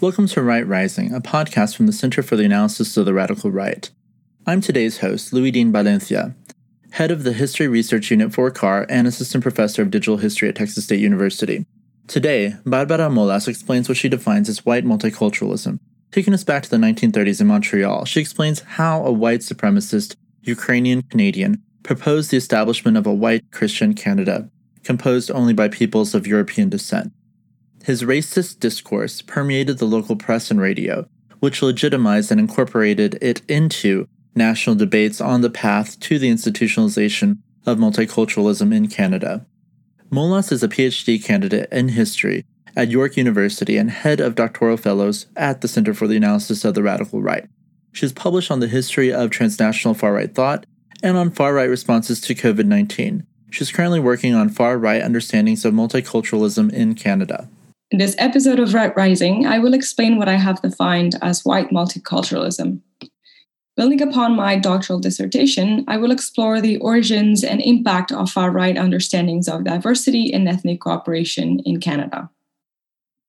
Welcome to Right Rising, a podcast from the Center for the Analysis of the Radical Right. I'm today's host, Louis Dean Valencia, head of the History Research Unit for CAR and assistant professor of digital history at Texas State University. Today, Barbara Molas explains what she defines as white multiculturalism. Taking us back to the 1930s in Montreal, she explains how a white supremacist Ukrainian Canadian proposed the establishment of a white Christian Canada, composed only by peoples of European descent. His racist discourse permeated the local press and radio, which legitimized and incorporated it into national debates on the path to the institutionalization of multiculturalism in Canada. Molas is a PhD candidate in history at York University and head of doctoral fellows at the Center for the Analysis of the Radical Right. She has published on the history of transnational far right thought and on far right responses to COVID 19. She's currently working on far right understandings of multiculturalism in Canada. In this episode of Right Rising, I will explain what I have defined as white multiculturalism. Building upon my doctoral dissertation, I will explore the origins and impact of far right understandings of diversity and ethnic cooperation in Canada.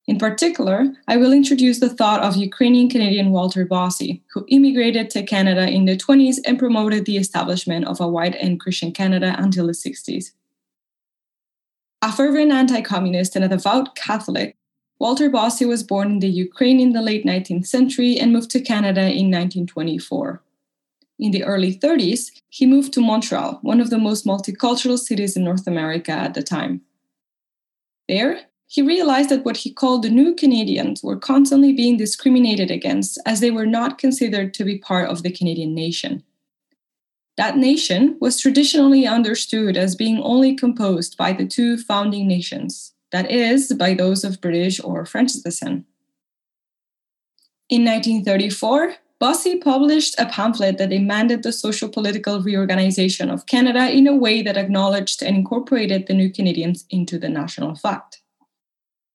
In particular, I will introduce the thought of Ukrainian Canadian Walter Bossy, who immigrated to Canada in the 20s and promoted the establishment of a white and Christian Canada until the 60s. A fervent anti communist and a devout Catholic, Walter Bossy was born in the Ukraine in the late 19th century and moved to Canada in 1924. In the early 30s, he moved to Montreal, one of the most multicultural cities in North America at the time. There, he realized that what he called the new Canadians were constantly being discriminated against as they were not considered to be part of the Canadian nation. That nation was traditionally understood as being only composed by the two founding nations, that is, by those of British or French descent. In 1934, Bossy published a pamphlet that demanded the social political reorganization of Canada in a way that acknowledged and incorporated the new Canadians into the national fact.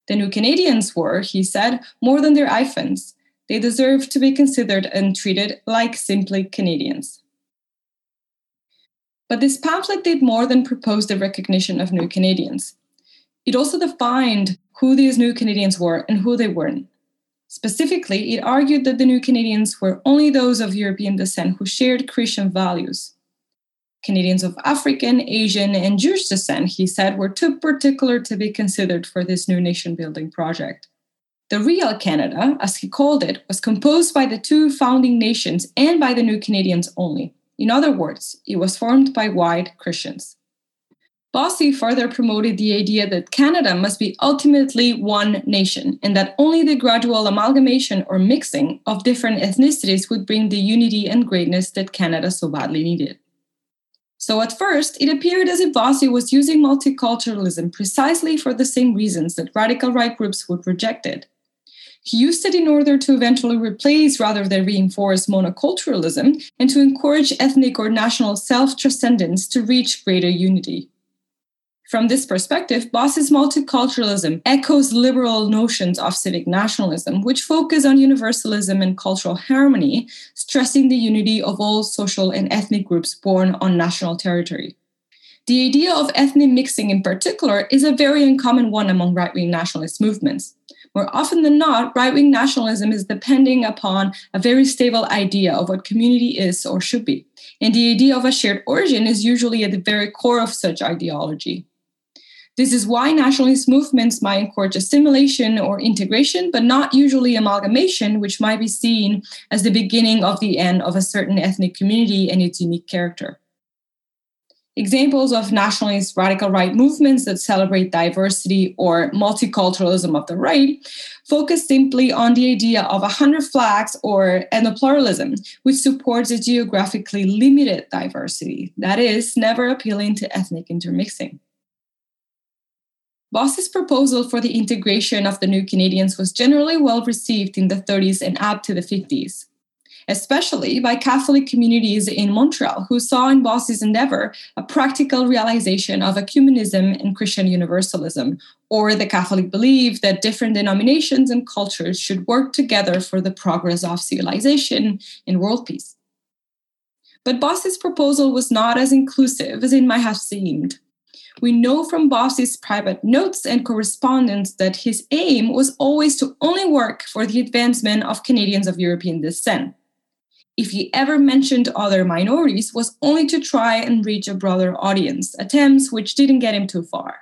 The new Canadians were, he said, more than their hyphens. They deserved to be considered and treated like simply Canadians. But this pamphlet did more than propose the recognition of new Canadians. It also defined who these new Canadians were and who they weren't. Specifically, it argued that the new Canadians were only those of European descent who shared Christian values. Canadians of African, Asian, and Jewish descent, he said, were too particular to be considered for this new nation building project. The real Canada, as he called it, was composed by the two founding nations and by the new Canadians only. In other words, it was formed by white Christians. Bossy further promoted the idea that Canada must be ultimately one nation and that only the gradual amalgamation or mixing of different ethnicities would bring the unity and greatness that Canada so badly needed. So, at first, it appeared as if Bossy was using multiculturalism precisely for the same reasons that radical right groups would reject it he used it in order to eventually replace rather than reinforce monoculturalism and to encourage ethnic or national self transcendence to reach greater unity. From this perspective, Bossy's multiculturalism echoes liberal notions of civic nationalism, which focus on universalism and cultural harmony, stressing the unity of all social and ethnic groups born on national territory. The idea of ethnic mixing, in particular, is a very uncommon one among right wing nationalist movements. More often than not, right wing nationalism is depending upon a very stable idea of what community is or should be. And the idea of a shared origin is usually at the very core of such ideology. This is why nationalist movements might encourage assimilation or integration, but not usually amalgamation, which might be seen as the beginning of the end of a certain ethnic community and its unique character. Examples of nationalist radical right movements that celebrate diversity or multiculturalism of the right focus simply on the idea of a hundred flags or ethnopluralism, which supports a geographically limited diversity, that is, never appealing to ethnic intermixing. Bossy's proposal for the integration of the new Canadians was generally well received in the 30s and up to the 50s especially by Catholic communities in Montreal, who saw in Bossy's endeavor a practical realization of ecumenism and Christian universalism, or the Catholic belief that different denominations and cultures should work together for the progress of civilization and world peace. But Bossy's proposal was not as inclusive as it might have seemed. We know from Bossy's private notes and correspondence that his aim was always to only work for the advancement of Canadians of European descent. If he ever mentioned other minorities, was only to try and reach a broader audience, attempts which didn't get him too far.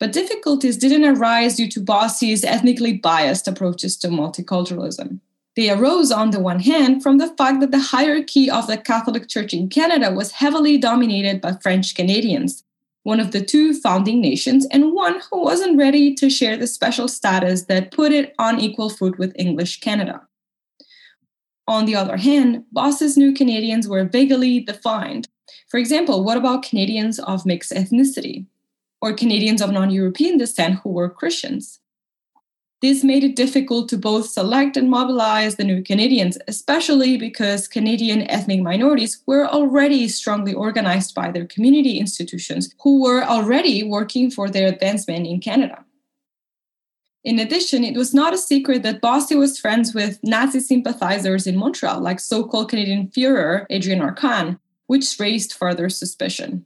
But difficulties didn't arise due to Bossy's ethnically biased approaches to multiculturalism. They arose, on the one hand, from the fact that the hierarchy of the Catholic Church in Canada was heavily dominated by French Canadians, one of the two founding nations, and one who wasn't ready to share the special status that put it on equal foot with English Canada. On the other hand, Bossy's new Canadians were vaguely defined. For example, what about Canadians of mixed ethnicity? Or Canadians of non European descent who were Christians? This made it difficult to both select and mobilize the new Canadians, especially because Canadian ethnic minorities were already strongly organized by their community institutions who were already working for their advancement in Canada. In addition, it was not a secret that Bossy was friends with Nazi sympathizers in Montreal, like so called Canadian Fuhrer Adrian Arcand, which raised further suspicion.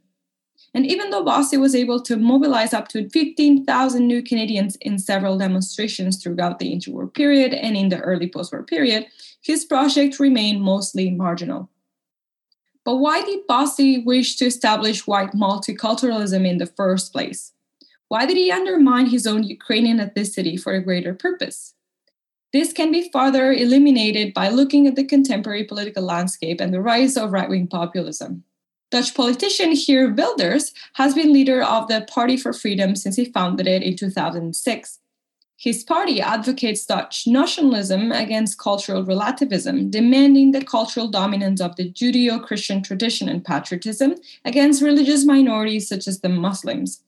And even though Bossy was able to mobilize up to 15,000 new Canadians in several demonstrations throughout the interwar period and in the early postwar period, his project remained mostly marginal. But why did Bossy wish to establish white multiculturalism in the first place? Why did he undermine his own Ukrainian ethnicity for a greater purpose? This can be further eliminated by looking at the contemporary political landscape and the rise of right wing populism. Dutch politician Geert Wilders has been leader of the Party for Freedom since he founded it in 2006. His party advocates Dutch nationalism against cultural relativism, demanding the cultural dominance of the Judeo Christian tradition and patriotism against religious minorities such as the Muslims.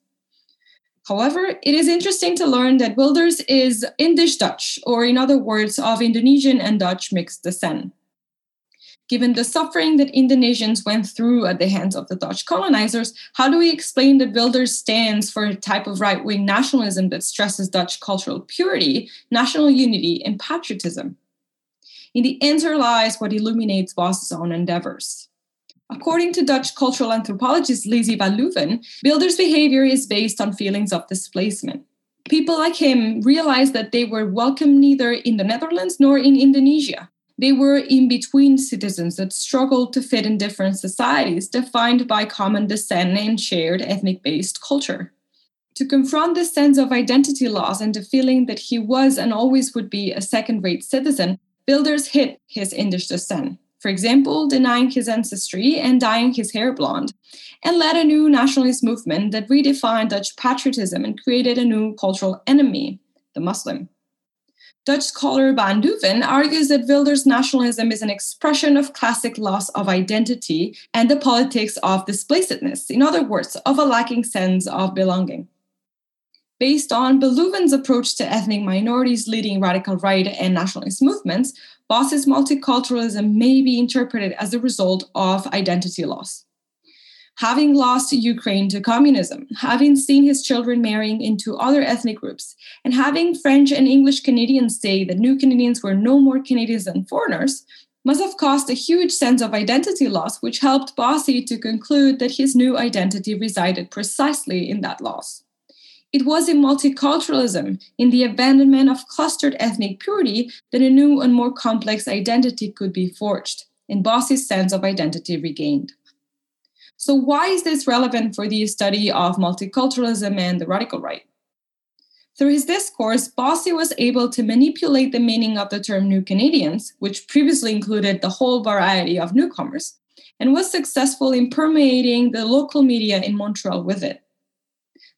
However, it is interesting to learn that Wilders is Indisch Dutch, or in other words, of Indonesian and Dutch mixed descent. Given the suffering that Indonesians went through at the hands of the Dutch colonizers, how do we explain that Wilders stands for a type of right wing nationalism that stresses Dutch cultural purity, national unity, and patriotism? In the answer lies what illuminates Bossy's own endeavors. According to Dutch cultural anthropologist Lizzie van Leeuwen, Wilders' behavior is based on feelings of displacement. People like him realized that they were welcome neither in the Netherlands nor in Indonesia. They were in between citizens that struggled to fit in different societies defined by common descent and shared ethnic based culture. To confront this sense of identity loss and the feeling that he was and always would be a second rate citizen, Wilders hid his Indisch descent. For example, denying his ancestry and dyeing his hair blonde, and led a new nationalist movement that redefined Dutch patriotism and created a new cultural enemy, the Muslim. Dutch scholar Van Leeuwen argues that Wilders' nationalism is an expression of classic loss of identity and the politics of displacedness, in other words, of a lacking sense of belonging. Based on Van Leeuwen's approach to ethnic minorities leading radical right and nationalist movements, Bossy's multiculturalism may be interpreted as a result of identity loss having lost Ukraine to communism, having seen his children marrying into other ethnic groups, and having French and English Canadians say that new Canadians were no more Canadians than foreigners, must have caused a huge sense of identity loss, which helped Bossy to conclude that his new identity resided precisely in that loss. It was in multiculturalism, in the abandonment of clustered ethnic purity, that a new and more complex identity could be forged, and Bossy's sense of identity regained. So, why is this relevant for the study of multiculturalism and the radical right? Through his discourse, Bossy was able to manipulate the meaning of the term New Canadians, which previously included the whole variety of newcomers, and was successful in permeating the local media in Montreal with it.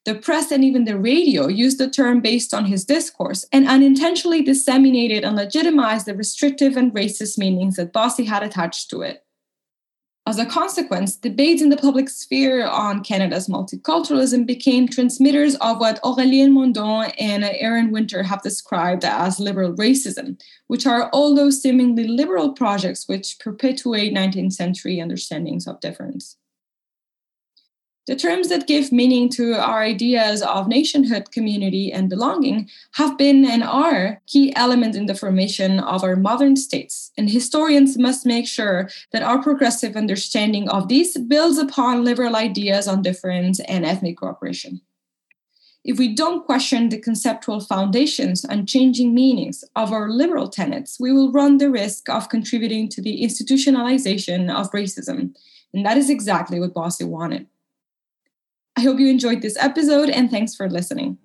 The press and even the radio used the term based on his discourse and unintentionally disseminated and legitimized the restrictive and racist meanings that Bossy had attached to it. As a consequence, debates in the public sphere on Canada's multiculturalism became transmitters of what Aurélien Mondon and Aaron Winter have described as liberal racism, which are all those seemingly liberal projects which perpetuate 19th century understandings of difference. The terms that give meaning to our ideas of nationhood, community, and belonging have been and are key elements in the formation of our modern states. And historians must make sure that our progressive understanding of these builds upon liberal ideas on difference and ethnic cooperation. If we don't question the conceptual foundations and changing meanings of our liberal tenets, we will run the risk of contributing to the institutionalization of racism. And that is exactly what Bossy wanted. I hope you enjoyed this episode and thanks for listening.